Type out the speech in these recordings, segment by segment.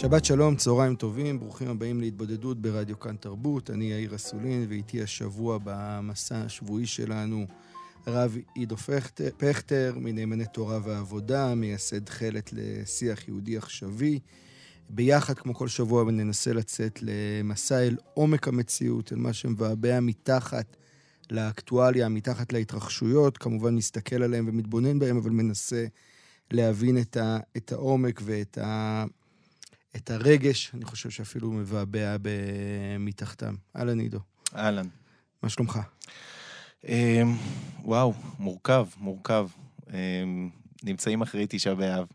שבת שלום, צהריים טובים, ברוכים הבאים להתבודדות ברדיו כאן תרבות. אני יאיר אסולין, ואיתי השבוע במסע השבועי שלנו הרב עידו פכטר, מנאמני תורה ועבודה, מייסד חלק לשיח יהודי עכשווי. ביחד, כמו כל שבוע, ננסה לצאת למסע אל עומק המציאות, אל מה שמבעבע מתחת לאקטואליה, מתחת להתרחשויות. כמובן נסתכל עליהם ומתבונן בהם, אבל מנסה להבין את, ה, את העומק ואת ה... את הרגש, אני חושב שאפילו מבעבע מתחתם. אהלן, עידו. אהלן. מה שלומך? אמ, וואו, מורכב, מורכב. אמ, נמצאים אחרי תשעה באב,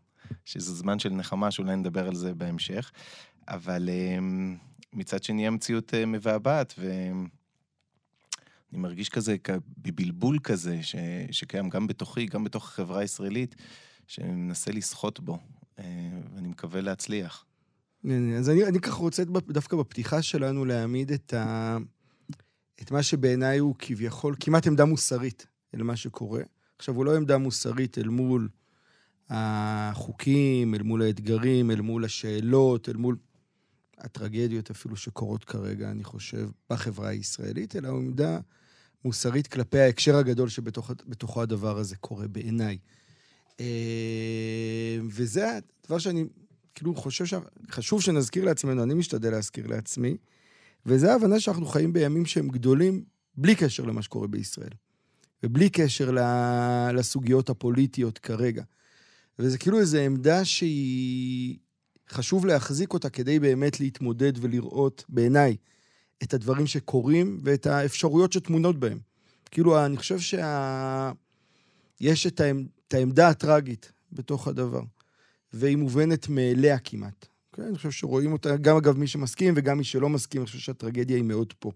שזה זמן של נחמה, שאולי נדבר על זה בהמשך, אבל אמ, מצד שני המציאות אה, מבעבעת, ואני מרגיש כזה, בבלבול כזה, ש... שקיים גם בתוכי, גם בתוך החברה הישראלית, שאני מנסה לסחוט בו, אה, ואני מקווה להצליח. אז אני, אני ככה רוצה דווקא בפתיחה שלנו להעמיד את, ה, את מה שבעיניי הוא כביכול כמעט עמדה מוסרית אל מה שקורה. עכשיו, הוא לא עמדה מוסרית אל מול החוקים, אל מול האתגרים, אל מול השאלות, אל מול הטרגדיות אפילו שקורות כרגע, אני חושב, בחברה הישראלית, אלא הוא עמדה מוסרית כלפי ההקשר הגדול שבתוכו הדבר הזה קורה בעיניי. אה, וזה הדבר שאני כאילו חושב שחשוב שנזכיר לעצמנו, אני משתדל להזכיר לעצמי, וזה ההבנה שאנחנו חיים בימים שהם גדולים בלי קשר למה שקורה בישראל, ובלי קשר לסוגיות הפוליטיות כרגע. וזה כאילו איזו עמדה שהיא... חשוב להחזיק אותה כדי באמת להתמודד ולראות, בעיניי, את הדברים שקורים ואת האפשרויות שטמונות בהם. כאילו, אני חושב שה... יש את, העמד... את העמדה הטראגית בתוך הדבר. והיא מובנת מאליה כמעט. אוקיי? אני חושב שרואים אותה, גם אגב מי שמסכים וגם מי שלא מסכים, אני חושב שהטרגדיה היא מאוד פה.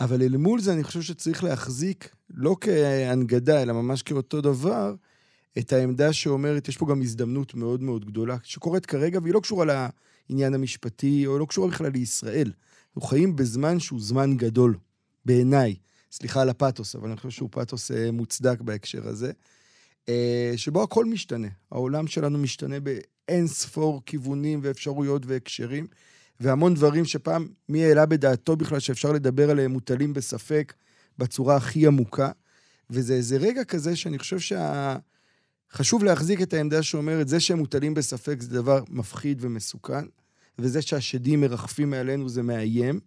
אבל אל מול זה אני חושב שצריך להחזיק, לא כהנגדה, אלא ממש כאותו דבר, את העמדה שאומרת, יש פה גם הזדמנות מאוד מאוד גדולה, שקורית כרגע, והיא לא קשורה לעניין המשפטי, או לא קשורה בכלל לישראל. אנחנו חיים בזמן שהוא זמן גדול, בעיניי. סליחה על הפתוס, אבל אני חושב שהוא פתוס אה, מוצדק בהקשר הזה. אה, שבו הכל משתנה. העולם שלנו משתנה באין ספור כיוונים ואפשרויות והקשרים, והמון דברים שפעם מי העלה בדעתו בכלל שאפשר לדבר עליהם מוטלים בספק בצורה הכי עמוקה. וזה איזה רגע כזה שאני חושב שחשוב שה... להחזיק את העמדה שאומרת, זה שהם מוטלים בספק זה דבר מפחיד ומסוכן, וזה שהשדים מרחפים מעלינו זה מאיים,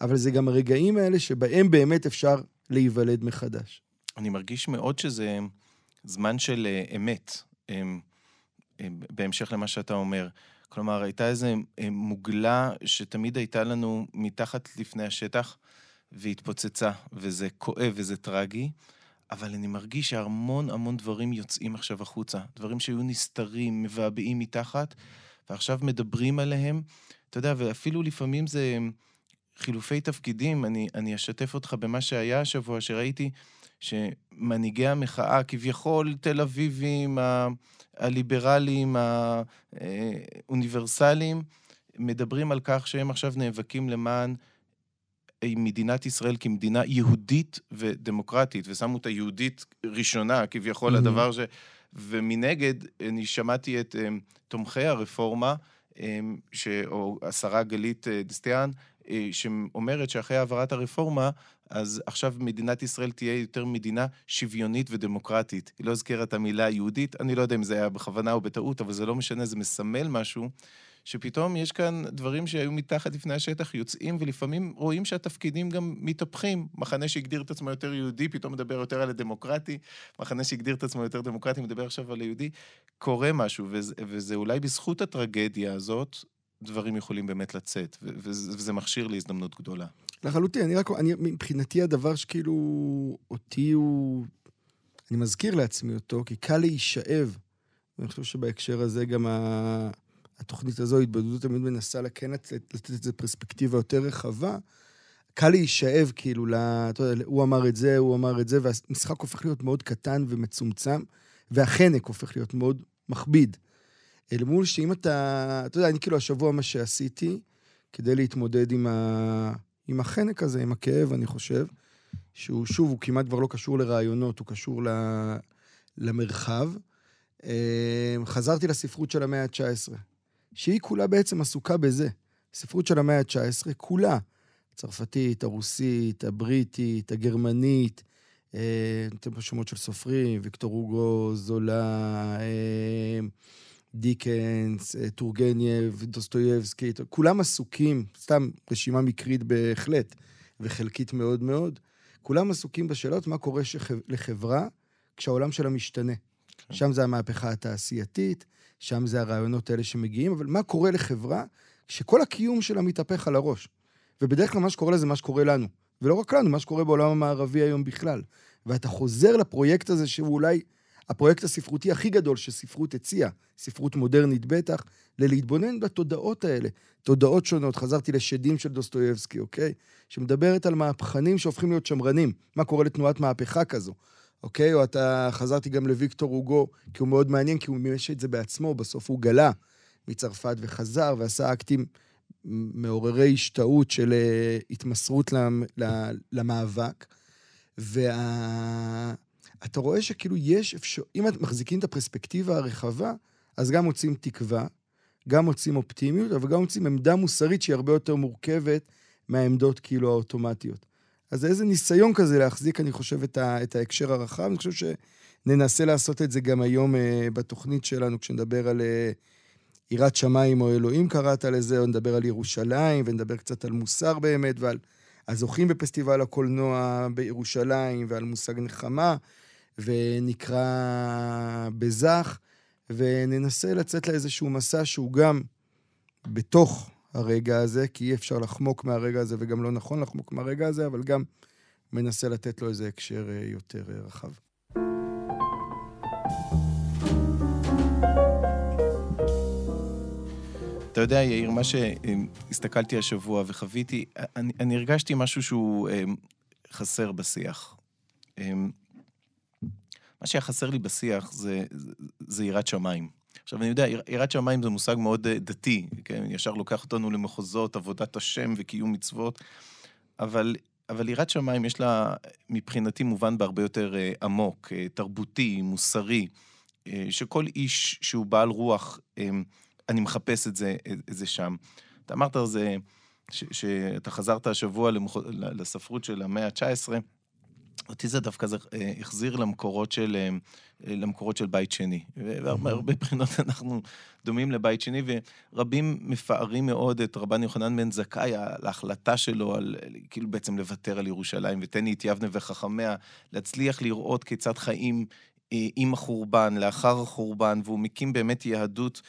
אבל זה גם הרגעים האלה שבהם באמת אפשר להיוולד מחדש. אני מרגיש מאוד שזה... זמן של אה, אמת, אמ, אמ, בהמשך למה שאתה אומר. כלומר, הייתה איזו אה, מוגלה שתמיד הייתה לנו מתחת לפני השטח, והתפוצצה, וזה כואב וזה טרגי, אבל אני מרגיש שהמון המון דברים יוצאים עכשיו החוצה. דברים שהיו נסתרים, מבעבעים מתחת, ועכשיו מדברים עליהם. אתה יודע, ואפילו לפעמים זה חילופי תפקידים. אני, אני אשתף אותך במה שהיה השבוע, שראיתי שמנהיגי המחאה, כביכול תל אביבים, הליברליים, האוניברסליים, מדברים על כך שהם עכשיו נאבקים למען מדינת ישראל כמדינה יהודית ודמוקרטית, ושמו את היהודית ראשונה, כביכול mm-hmm. הדבר ש... ומנגד, אני שמעתי את um, תומכי הרפורמה, um, ש... או השרה גלית uh, דיסטיאן, uh, שאומרת שאחרי העברת הרפורמה, אז עכשיו מדינת ישראל תהיה יותר מדינה שוויונית ודמוקרטית. היא לא הזכירה את המילה יהודית, אני לא יודע אם זה היה בכוונה או בטעות, אבל זה לא משנה, זה מסמל משהו, שפתאום יש כאן דברים שהיו מתחת לפני השטח יוצאים, ולפעמים רואים שהתפקידים גם מתהפכים. מחנה שהגדיר את עצמו יותר יהודי, פתאום מדבר יותר על הדמוקרטי, מחנה שהגדיר את עצמו יותר דמוקרטי, מדבר עכשיו על היהודי. קורה משהו, וזה, וזה אולי בזכות הטרגדיה הזאת, דברים יכולים באמת לצאת, וזה מכשיר להזדמנות גדולה. לחלוטין, אני רק, אני, מבחינתי הדבר שכאילו, אותי הוא אני מזכיר לעצמי אותו, כי קל להישאב. ואני חושב שבהקשר הזה גם ה... התוכנית הזו, התבודדות תמיד מנסה כן לתת, את זה פרספקטיבה יותר רחבה. קל להישאב, כאילו, ל... אתה יודע, הוא אמר את זה, הוא אמר את זה, והמשחק הופך להיות מאוד קטן ומצומצם, והחנק הופך להיות מאוד מכביד. אל מול שאם אתה... אתה יודע, אני כאילו השבוע מה שעשיתי, כדי להתמודד עם, ה... עם החנק הזה, עם הכאב, אני חושב, שהוא, שוב, הוא כמעט כבר לא קשור לרעיונות, הוא קשור ל... למרחב. אה, חזרתי לספרות של המאה ה-19, שהיא כולה בעצם עסוקה בזה. ספרות של המאה ה-19, כולה. הצרפתית, הרוסית, הבריטית, הגרמנית, נותן פה שמות של סופרים, ויקטור הוגו, זולה, אה, דיקנס, אה, טורגנייב, דוסטויבסקי, כולם עסוקים, סתם רשימה מקרית בהחלט, וחלקית מאוד מאוד, כולם עסוקים בשאלות מה קורה שחב, לחברה כשהעולם שלה משתנה. כן. שם זה המהפכה התעשייתית, שם זה הרעיונות האלה שמגיעים, אבל מה קורה לחברה כשכל הקיום שלה מתהפך על הראש? ובדרך כלל מה שקורה לזה מה שקורה לנו. ולא רק לנו, מה שקורה בעולם המערבי היום בכלל. ואתה חוזר לפרויקט הזה שהוא אולי הפרויקט הספרותי הכי גדול שספרות הציעה, ספרות מודרנית בטח, ללהתבונן בתודעות האלה. תודעות שונות, חזרתי לשדים של דוסטויבסקי, אוקיי? שמדברת על מהפכנים שהופכים להיות שמרנים. מה קורה לתנועת מהפכה כזו, אוקיי? או אתה, חזרתי גם לוויקטור הוגו, כי הוא מאוד מעניין, כי הוא מימש את זה בעצמו, בסוף הוא גלה מצרפת וחזר ועשה אקטים מעוררי השתאות של אה, התמסרות למאבק. וה... אתה רואה שכאילו יש אפשר... אם את מחזיקים את הפרספקטיבה הרחבה, אז גם מוצאים תקווה, גם מוצאים אופטימיות, אבל גם מוצאים עמדה מוסרית שהיא הרבה יותר מורכבת מהעמדות כאילו האוטומטיות. אז זה איזה ניסיון כזה להחזיק, אני חושב, את, ה... את ההקשר הרחב. אני חושב שננסה לעשות את זה גם היום uh, בתוכנית שלנו, כשנדבר על uh, יראת שמיים או אלוהים קראת לזה, או נדבר על ירושלים, ונדבר קצת על מוסר באמת, ועל הזוכים בפסטיבל הקולנוע בירושלים, ועל מושג נחמה. ונקרא בזך, וננסה לצאת לאיזשהו מסע שהוא גם בתוך הרגע הזה, כי אי אפשר לחמוק מהרגע הזה, וגם לא נכון לחמוק מהרגע הזה, אבל גם מנסה לתת לו איזה הקשר אה, יותר אה, רחב. אתה יודע, יאיר, מה שהסתכלתי השבוע וחוויתי, אני, אני הרגשתי משהו שהוא אה, חסר בשיח. מה שהיה חסר לי בשיח זה, זה יראת שמיים. עכשיו, אני יודע, יראת שמיים זה מושג מאוד אה, דתי, כן? ישר לוקח אותנו למחוזות, עבודת השם וקיום מצוות, אבל, אבל יראת שמיים יש לה, מבחינתי, מובן בהרבה יותר אה, עמוק, אה, תרבותי, מוסרי, שכל איש שהוא בעל רוח, אני מחפש את זה, את זה שם. אתה אמרת על זה, שאתה חזרת השבוע למח... לספרות של המאה ה-19, אותי זה דווקא זה אה, החזיר למקורות של, אה, למקורות של בית שני. והרבה בחינות אנחנו דומים לבית שני, ורבים מפארים מאוד את רבן יוחנן בן זכאי על ההחלטה שלו, על כאילו בעצם לוותר על ירושלים, ותן לי את יבנה וחכמיה, להצליח לראות כיצד חיים אה, עם החורבן, לאחר החורבן, והוא מקים באמת יהדות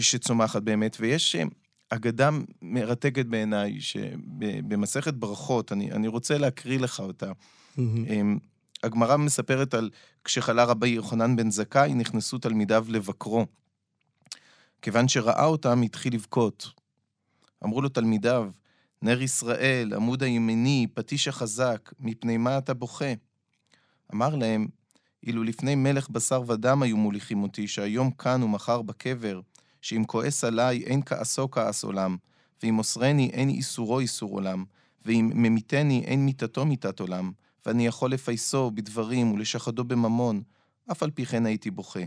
שצומחת באמת, ויש... אגדה מרתקת בעיניי, שבמסכת ברכות, אני, אני רוצה להקריא לך אותה. Mm-hmm. הגמרא מספרת על כשחלה רבי יוחנן בן זכאי, נכנסו תלמידיו לבקרו. כיוון שראה אותם, התחיל לבכות. אמרו לו תלמידיו, נר ישראל, עמוד הימני, פטיש החזק, מפני מה אתה בוכה? אמר להם, אילו לפני מלך בשר ודם היו מוליכים אותי, שהיום כאן ומחר בקבר, שאם כועס עליי אין כעסו כעס עולם, ואם מוסרני אין איסורו איסור עולם, ואם ממיתני אין מיתתו מיתת עולם, ואני יכול לפייסו בדברים ולשחדו בממון, אף על פי כן הייתי בוכה.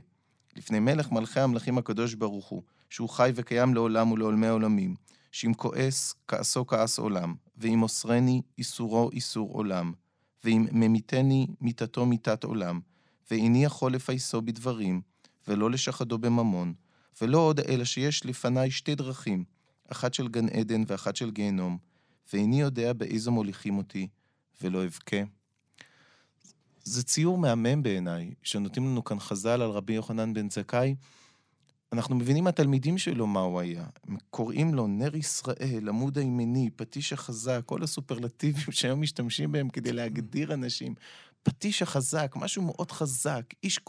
לפני מלך מלכי המלכים הקדוש ברוך הוא, שהוא חי וקיים לעולם ולעולמי עולמים, שאם כועס, כעסו כעס עולם, ואם מוסרני, איסורו איסור עולם, ואם ממיתני, מיתתו מיתת עולם, ואיני יכול לפייסו בדברים, ולא לשחדו בממון, ולא עוד אלא שיש לפניי שתי דרכים, אחת של גן עדן ואחת של גיהנום, ואיני יודע באיזו מוליכים אותי, ולא אבכה. זה ציור מהמם בעיניי, שנותנים לנו כאן חז"ל על רבי יוחנן בן זכאי. אנחנו מבינים מהתלמידים שלו מה הוא היה. הם קוראים לו נר ישראל, עמוד הימני, פטיש החזק, כל הסופרלטיבים שהיום משתמשים בהם כדי להגדיר אנשים. הפטיש החזק, משהו מאוד חזק, איש,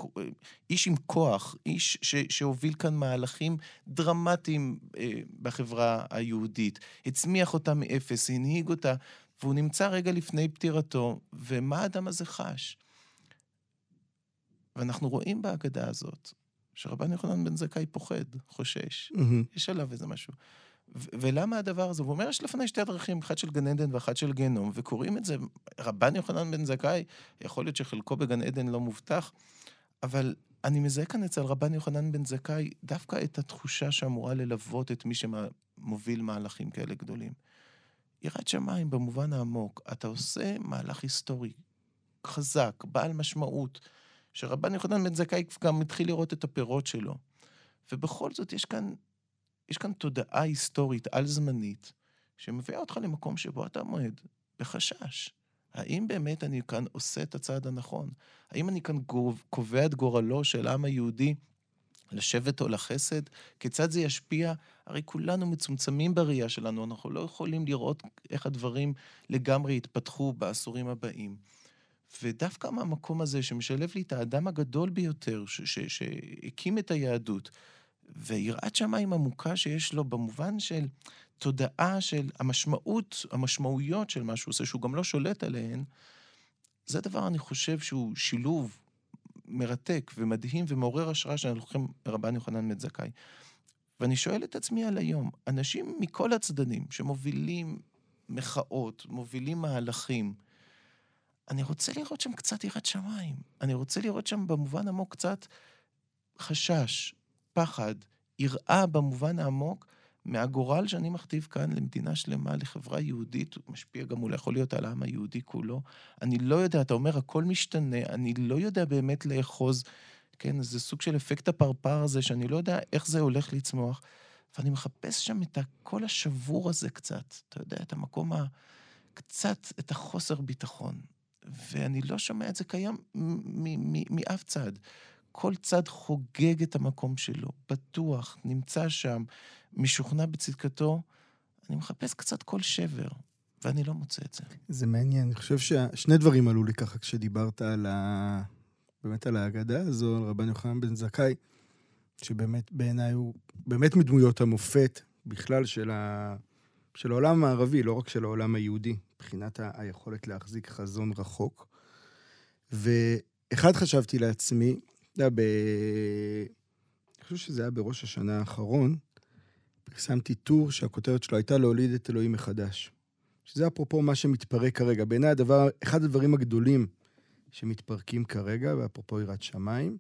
איש עם כוח, איש ש, שהוביל כאן מהלכים דרמטיים אה, בחברה היהודית, הצמיח אותה מאפס, הנהיג אותה, והוא נמצא רגע לפני פטירתו, ומה האדם הזה חש? ואנחנו רואים בהגדה הזאת שרבן יוחנן בן זכאי פוחד, חושש, mm-hmm. יש עליו איזה משהו. ולמה הדבר הזה? הוא אומר, יש לפני שתי דרכים, אחת של גן עדן ואחת של גיהנום, וקוראים את זה, רבן יוחנן בן זכאי, יכול להיות שחלקו בגן עדן לא מובטח, אבל אני מזהה כאן אצל רבן יוחנן בן זכאי דווקא את התחושה שאמורה ללוות את מי שמוביל מהלכים כאלה גדולים. יראת שמיים במובן העמוק, אתה עושה מהלך היסטורי חזק, בעל משמעות, שרבן יוחנן בן זכאי גם התחיל לראות את הפירות שלו. ובכל זאת יש כאן יש כאן תודעה היסטורית על-זמנית, שמביאה אותך למקום שבו אתה עומד בחשש. האם באמת אני כאן עושה את הצעד הנכון? האם אני כאן קובע את גורלו של העם היהודי לשבט או לחסד? כיצד זה ישפיע? הרי כולנו מצומצמים בראייה שלנו, אנחנו לא יכולים לראות איך הדברים לגמרי יתפתחו בעשורים הבאים. ודווקא מהמקום הזה, שמשלב לי את האדם הגדול ביותר, שהקים את היהדות, ויראת שמיים עמוקה שיש לו במובן של תודעה של המשמעות, המשמעויות של מה שהוא עושה, שהוא גם לא שולט עליהן, זה דבר, אני חושב, שהוא שילוב מרתק ומדהים ומעורר השראה שאנחנו לוקחים מרבן יוחנן מת זכאי. ואני שואל את עצמי על היום, אנשים מכל הצדדים שמובילים מחאות, מובילים מהלכים, אני רוצה לראות שם קצת יראת שמיים. אני רוצה לראות שם במובן עמוק קצת חשש, פחד, יראה במובן העמוק מהגורל שאני מכתיב כאן למדינה שלמה, לחברה יהודית, הוא משפיע גם אולי יכול להיות על העם היהודי כולו. אני לא יודע, אתה אומר, הכל משתנה, אני לא יודע באמת לאחוז, כן, זה סוג של אפקט הפרפר הזה, שאני לא יודע איך זה הולך לצמוח, ואני מחפש שם את הקול השבור הזה קצת, אתה יודע, את המקום ה... קצת, את החוסר ביטחון. ואני לא שומע את זה קיים מאף צד. כל צד חוגג את המקום שלו, בטוח, נמצא שם, משוכנע בצדקתו. אני מחפש קצת כל שבר, ואני לא מוצא את זה. זה מעניין, אני חושב ששני דברים עלו לי ככה כשדיברת על ה... באמת על ההגדה הזו, על רבן יוחנן בן זכאי, שבאמת בעיניי הוא באמת מדמויות המופת בכלל של, ה... של העולם הערבי, לא רק של העולם היהודי, מבחינת ה... היכולת להחזיק חזון רחוק. ואחד חשבתי לעצמי, אתה יודע, ב... אני חושב שזה היה בראש השנה האחרון, פרסמתי טור שהכותרת שלו הייתה להוליד את אלוהים מחדש. שזה אפרופו מה שמתפרק כרגע. בעיניי הדבר, אחד הדברים הגדולים שמתפרקים כרגע, ואפרופו יראת שמיים,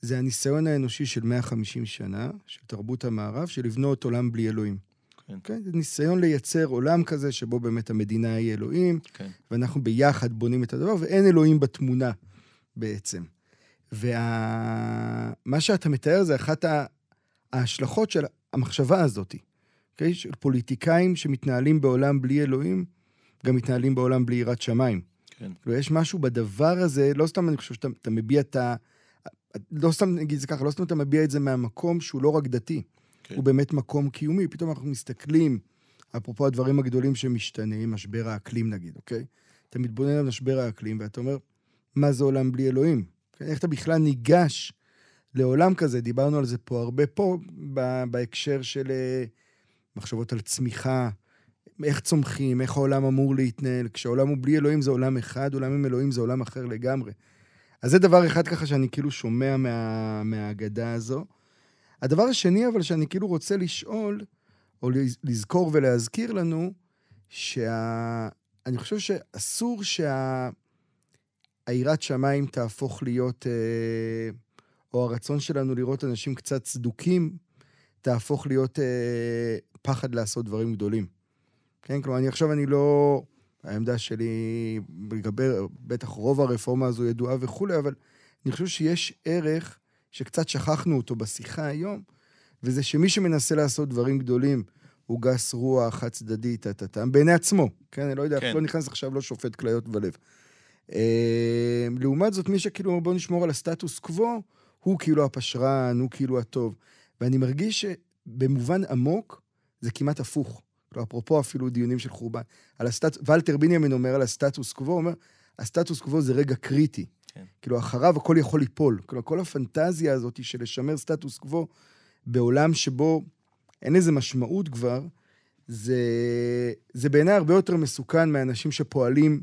זה הניסיון האנושי של 150 שנה, של תרבות המערב, של לבנות עולם בלי אלוהים. כן. כן? זה ניסיון לייצר עולם כזה שבו באמת המדינה היא אלוהים, כן. ואנחנו ביחד בונים את הדבר, ואין אלוהים בתמונה בעצם. ומה וה... שאתה מתאר זה אחת ההשלכות של המחשבה הזאת, okay? אוקיי? של פוליטיקאים שמתנהלים בעולם בלי אלוהים, גם מתנהלים בעולם בלי יראת שמיים. כן. ויש משהו בדבר הזה, לא סתם אני חושב שאתה מביע את ה... לא סתם נגיד זה ככה, לא סתם אתה מביע את זה מהמקום שהוא לא רק דתי, כן. הוא באמת מקום קיומי. פתאום אנחנו מסתכלים, אפרופו הדברים הגדולים שמשתנים, משבר האקלים נגיד, אוקיי? אתה מתבונן על משבר האקלים ואתה אומר, מה זה עולם בלי אלוהים? כן, איך אתה בכלל ניגש לעולם כזה? דיברנו על זה פה הרבה פה, בהקשר של אה, מחשבות על צמיחה, איך צומחים, איך העולם אמור להתנהל. כשהעולם הוא בלי אלוהים זה עולם אחד, עולם עם אלוהים זה עולם אחר לגמרי. אז זה דבר אחד ככה שאני כאילו שומע מה, מהאגדה הזו. הדבר השני, אבל, שאני כאילו רוצה לשאול, או לזכור ולהזכיר לנו, שאני חושב שאסור שה... היראת שמיים תהפוך להיות, אה, או הרצון שלנו לראות אנשים קצת צדוקים, תהפוך להיות אה, פחד לעשות דברים גדולים. כן, כלומר, אני עכשיו, אני לא... העמדה שלי לגבי, בטח רוב הרפורמה הזו ידועה וכולי, אבל אני חושב שיש ערך שקצת שכחנו אותו בשיחה היום, וזה שמי שמנסה לעשות דברים גדולים, הוא גס רוח, חד צדדי, טה-טה-טה, בעיני עצמו, כן? אני לא יודע, כן. לא נכנס עכשיו לא שופט כליות ולב. אה, לעומת זאת, מי שכאילו, בוא נשמור על הסטטוס קוו, הוא כאילו הפשרן, הוא כאילו הטוב. ואני מרגיש שבמובן עמוק, זה כמעט הפוך. כאילו, אפרופו אפילו דיונים של חורבן. על הסטט... ולטר בנימין אומר על הסטטוס קוו, הוא אומר, הסטטוס קוו זה רגע קריטי. כן. כאילו, אחריו הכל יכול ליפול. כאילו, כל הפנטזיה הזאת של לשמר סטטוס קוו בעולם שבו אין לזה משמעות כבר, זה, זה בעיניי הרבה יותר מסוכן מאנשים שפועלים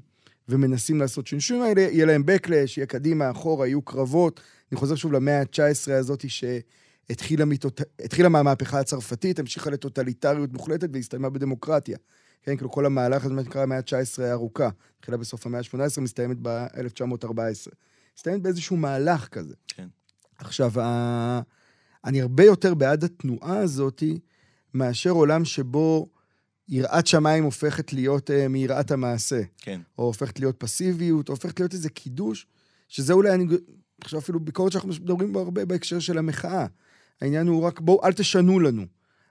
ומנסים לעשות שינויים האלה, יהיה להם backlash, יהיה קדימה, אחורה, יהיו קרבות. אני חוזר שוב למאה ה-19 הזאת שהתחילה מתות... מהמהפכה הצרפתית, המשיכה לטוטליטריות מוחלטת והסתיימה בדמוקרטיה. כן, כאילו כל המהלך הזה, מה שנקרא המאה ה-19 הארוכה, התחילה בסוף המאה ה-18, מסתיימת ב-1914. מסתיימת באיזשהו מהלך כזה. כן. עכשיו, ה... אני הרבה יותר בעד התנועה הזאתי, מאשר עולם שבו יראת שמיים הופכת להיות uh, מיראת המעשה. כן. או הופכת להיות פסיביות, או הופכת להיות איזה קידוש, שזה אולי, אני חושב אפילו ביקורת שאנחנו מדברים בה הרבה בהקשר של המחאה. העניין הוא רק, בואו, אל תשנו לנו.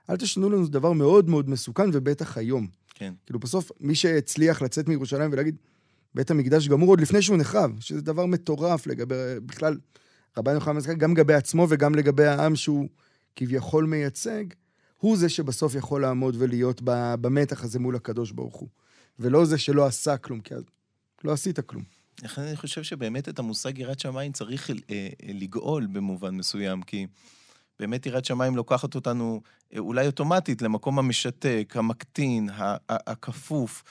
אל תשנו לנו זה דבר מאוד מאוד מסוכן, ובטח היום. כן. כאילו, בסוף, מי שהצליח לצאת מירושלים ולהגיד, בית המקדש גמור עוד לפני שהוא נחרב, שזה דבר מטורף לגבי, בכלל, רבן יוחנן מזכיר, גם לגבי עצמו וגם לגבי העם שהוא כביכול מייצג, הוא זה שבסוף יכול לעמוד ולהיות במתח הזה מול הקדוש ברוך הוא. ולא זה שלא עשה כלום, כי אז לא עשית כלום. לכן אני חושב שבאמת את המושג יראת שמיים צריך אה, אה, לגאול במובן מסוים, כי באמת יראת שמיים לוקחת אותנו אה, אולי אוטומטית למקום המשתק, המקטין, הכפוף.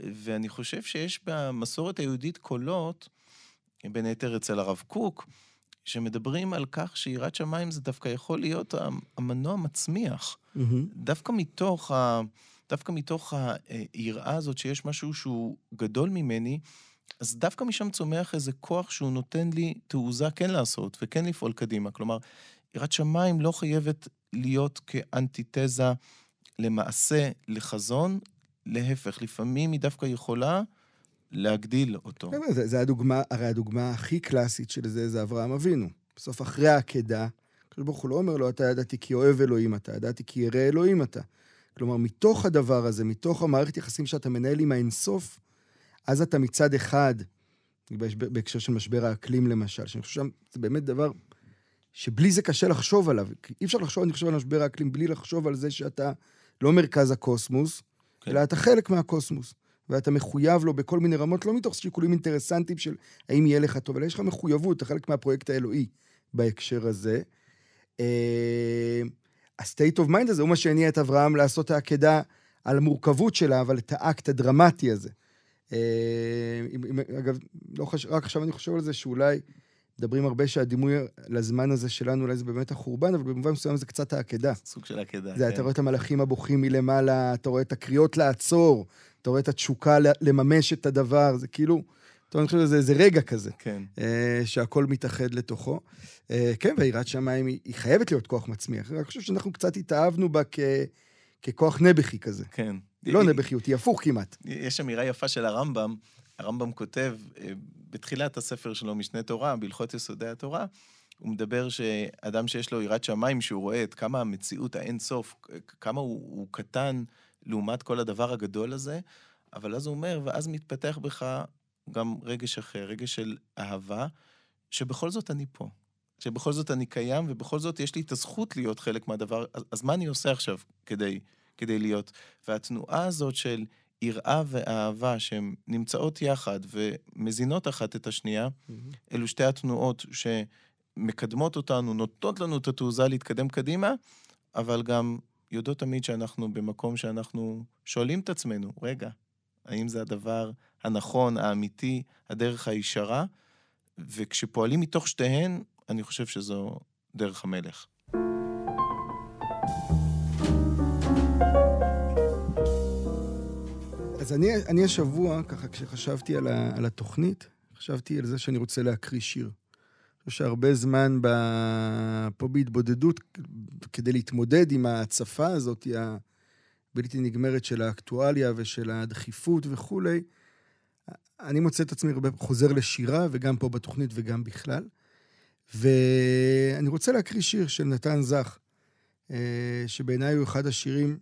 ואני חושב שיש במסורת היהודית קולות, בין היתר אצל הרב קוק, שמדברים על כך שיראת שמיים זה דווקא יכול להיות המנוע מצמיח. Mm-hmm. דווקא מתוך, ה, דווקא מתוך היראה הזאת שיש משהו שהוא גדול ממני, אז דווקא משם צומח איזה כוח שהוא נותן לי תעוזה כן לעשות וכן לפעול קדימה. כלומר, יראת שמיים לא חייבת להיות כאנטיתזה למעשה, לחזון, להפך, לפעמים היא דווקא יכולה להגדיל אותו. כן, זה, זה הדוגמה, הרי הדוגמה הכי קלאסית של זה, זה אברהם אבינו. בסוף, אחרי העקדה, הקדוש ברוך הוא לא אומר לו, אתה ידעתי כי אוהב אלוהים אתה, ידעתי כי ירא אלוהים אתה. כלומר, מתוך הדבר הזה, מתוך המערכת יחסים שאתה מנהל עם האינסוף, אז אתה מצד אחד, בהקשר של משבר האקלים למשל, שאני חושב שזה באמת דבר שבלי זה קשה לחשוב עליו. אי אפשר לחשוב, אני חושב, על משבר האקלים בלי לחשוב על זה שאתה לא מרכז הקוסמוס, כן. אלא אתה חלק מהקוסמוס. ואתה מחויב לו בכל מיני רמות, לא מתוך שיקולים אינטרסנטיים של האם יהיה לך טוב, אלא יש לך מחויבות, אתה חלק מהפרויקט האלוהי בהקשר הזה. ה-state of mind הזה הוא מה שהניע את אברהם לעשות העקדה על המורכבות שלה, אבל את האקט הדרמטי הזה. אגב, לא חש... רק עכשיו אני חושב על זה שאולי מדברים הרבה שהדימוי לזמן הזה שלנו אולי זה באמת החורבן, אבל במובן מסוים זה קצת העקדה. סוג של העקדה, כן. אתה רואה את המלאכים הבוכים מלמעלה, אתה רואה את הקריאות לעצור, אתה רואה את התשוקה לממש את הדבר, זה כאילו, אתה אני חושב שזה איזה רגע כזה. כן. אה, שהכל מתאחד לתוכו. אה, כן, ויראת שמיים היא, היא חייבת להיות כוח מצמיח. אני חושב שאנחנו קצת התאהבנו בה כ, ככוח נבחי כזה. כן. לא נבחיות, היא הפוך כמעט. יש אמירה יפה של הרמב"ם, הרמב"ם כותב אה, בתחילת הספר שלו, משנה תורה, בהלכות יסודי התורה, הוא מדבר שאדם שיש לו יראת שמיים, שהוא רואה את כמה המציאות האין סוף, כמה הוא, הוא קטן לעומת כל הדבר הגדול הזה, אבל אז הוא אומר, ואז מתפתח בך גם רגש אחר, רגש של אהבה, שבכל זאת אני פה. שבכל זאת אני קיים, ובכל זאת יש לי את הזכות להיות חלק מהדבר, אז, אז מה אני עושה עכשיו כדי, כדי להיות? והתנועה הזאת של יראה ואהבה, שהן נמצאות יחד ומזינות אחת את השנייה, mm-hmm. אלו שתי התנועות שמקדמות אותנו, נותנות לנו את התעוזה להתקדם קדימה, אבל גם יודעות תמיד שאנחנו במקום שאנחנו שואלים את עצמנו, רגע, האם זה הדבר הנכון, האמיתי, הדרך הישרה? וכשפועלים מתוך שתיהן, אני חושב שזו דרך המלך. אז אני, אני השבוע, ככה, כשחשבתי על, ה, על התוכנית, חשבתי על זה שאני רוצה להקריא שיר. אני חושב שהרבה זמן ב... פה בהתבודדות, כדי להתמודד עם ההצפה הזאת, הבלתי נגמרת של האקטואליה ושל הדחיפות וכולי, אני מוצא את עצמי הרבה חוזר לשירה, וגם פה בתוכנית וגם בכלל. ואני רוצה להקריא שיר של נתן זך, אה, שבעיניי הוא אחד השירים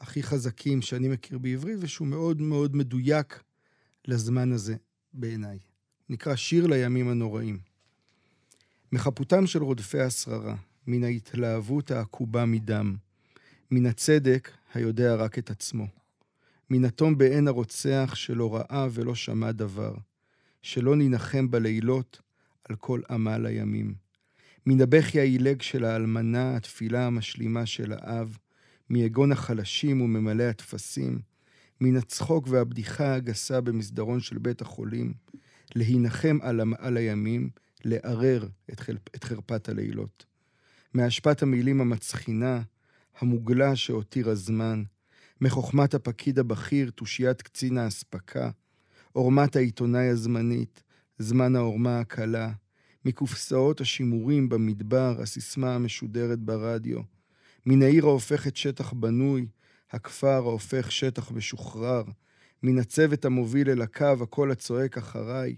הכי חזקים שאני מכיר בעברית, ושהוא מאוד מאוד מדויק לזמן הזה בעיניי. נקרא שיר לימים הנוראים. מחפותם של רודפי השררה, מן ההתלהבות העקובה מדם, מן הצדק היודע רק את עצמו, מן התום בעין הרוצח שלא ראה ולא שמע דבר, שלא ננחם בלילות על כל עמל הימים. מן הבכי העילג של האלמנה, התפילה המשלימה של האב, מיגון החלשים וממלא הטפסים, מן הצחוק והבדיחה הגסה במסדרון של בית החולים, להינחם על, על הימים, לערער את, חל, את חרפת הלילות. מהשפעת המילים המצחינה, המוגלה שהותיר הזמן, מחוכמת הפקיד הבכיר, תושיית קצין האספקה, עורמת העיתונאי הזמנית, זמן העורמה הקלה, מקופסאות השימורים במדבר, הסיסמה המשודרת ברדיו, מן העיר ההופכת שטח בנוי, הכפר ההופך שטח משוחרר, מן הצוות המוביל אל הקו, הקול הצועק אחריי,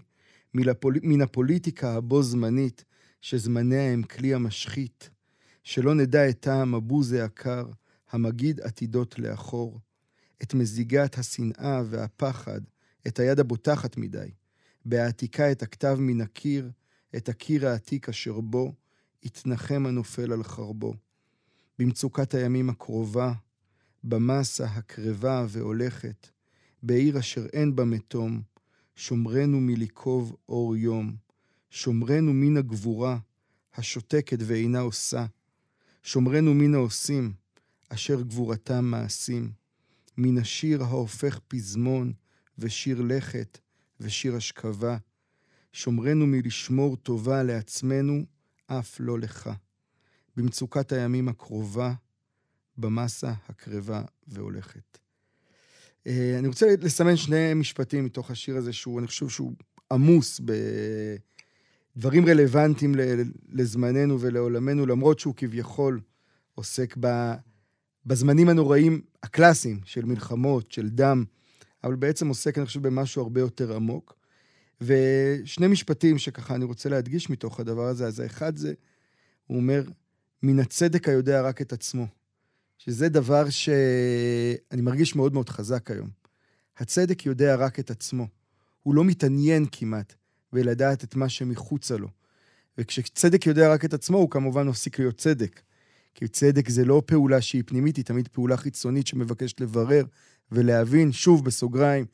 מן הפוליטיקה הבו זמנית, שזמניה הם כלי המשחית, שלא נדע את טעם הבוז העקר, המגיד עתידות לאחור, את מזיגת השנאה והפחד, את היד הבוטחת מדי, בהעתיקה את הכתב מן הקיר, את הקיר העתיק אשר בו, יתנחם הנופל על חרבו. במצוקת הימים הקרובה, במסה הקרבה והולכת, בעיר אשר אין בה מתום, שומרנו מליקוב אור יום, שומרנו מן הגבורה, השותקת ואינה עושה, שומרנו מן העושים, אשר גבורתם מעשים, מן השיר ההופך פזמון, ושיר לכת, ושיר אשכבה, שומרנו מלשמור טובה לעצמנו, אף לא לך. במצוקת הימים הקרובה, במסה הקרבה והולכת. אה, אני רוצה לסמן שני משפטים מתוך השיר הזה, שהוא, אני חושב שהוא עמוס בדברים רלוונטיים לזמננו ולעולמנו, למרות שהוא כביכול עוסק בזמנים הנוראים הקלאסיים של מלחמות, של דם, אבל בעצם עוסק, אני חושב, במשהו הרבה יותר עמוק. ושני משפטים שככה אני רוצה להדגיש מתוך הדבר הזה, אז האחד זה, הוא אומר, מן הצדק היודע רק את עצמו. שזה דבר שאני מרגיש מאוד מאוד חזק היום. הצדק יודע רק את עצמו. הוא לא מתעניין כמעט בלדעת את מה שמחוצה לו. וכשצדק יודע רק את עצמו, הוא כמובן מפסיק להיות צדק. כי צדק זה לא פעולה שהיא פנימית, היא תמיד פעולה חיצונית שמבקשת לברר ולהבין, שוב, בסוגריים,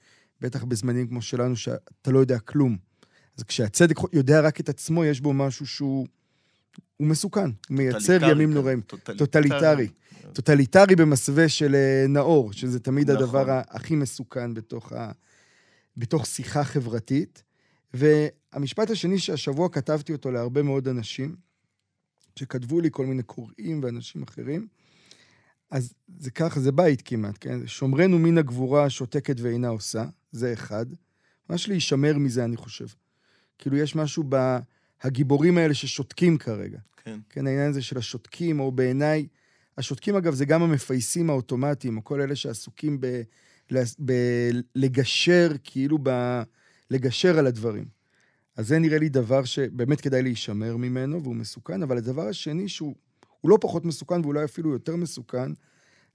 בטח בזמנים כמו שלנו, שאתה לא יודע כלום. אז כשהצדק יודע רק את עצמו, יש בו משהו שהוא הוא מסוכן. הוא מייצר ימים נוראים. טוטליטרי. טוטליטרי. טוטליטרי במסווה של אה, נאור, שזה תמיד נכון. הדבר הכי מסוכן בתוך, ה... בתוך שיחה חברתית. והמשפט השני שהשבוע כתבתי אותו להרבה מאוד אנשים, שכתבו לי כל מיני קוראים ואנשים אחרים, אז זה ככה, זה בית כמעט, כן? שמרנו מן הגבורה שותקת ואינה עושה, זה אחד. ממש להישמר מזה, אני חושב. כאילו, יש משהו בהגיבורים האלה ששותקים כרגע. כן. כן, העניין הזה של השותקים, או בעיניי, השותקים, אגב, זה גם המפייסים האוטומטיים, או כל אלה שעסוקים ב... לגשר, כאילו ב... לגשר על הדברים. אז זה נראה לי דבר שבאמת כדאי להישמר ממנו, והוא מסוכן, אבל הדבר השני שהוא לא פחות מסוכן ואולי אפילו יותר מסוכן,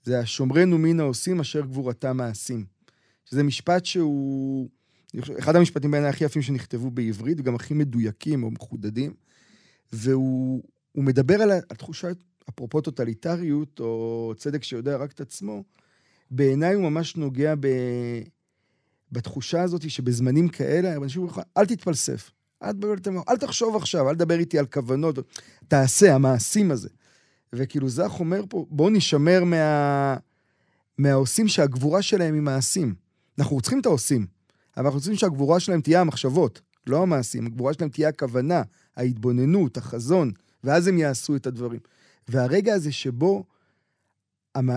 זה השומרנו מן העושים אשר גבורתם מעשים. שזה משפט שהוא... אחד המשפטים בעיניי הכי יפים שנכתבו בעברית, וגם הכי מדויקים או מחודדים, והוא מדבר על התחושה, אפרופו טוטליטריות, או צדק שיודע רק את עצמו, בעיניי הוא ממש נוגע ב... בתחושה הזאת שבזמנים כאלה, אנשים אומרים לך, אל תתפלסף, אל, אל תחשוב עכשיו, אל תדבר איתי על כוונות, תעשה, המעשים הזה. וכאילו זך אומר פה, בואו נשמר מה... מהעושים שהגבורה שלהם היא מעשים. אנחנו צריכים את העושים, אבל אנחנו רוצים שהגבורה שלהם תהיה המחשבות, לא המעשים. הגבורה שלהם תהיה הכוונה, ההתבוננות, החזון, ואז הם יעשו את הדברים. והרגע הזה שבו המ...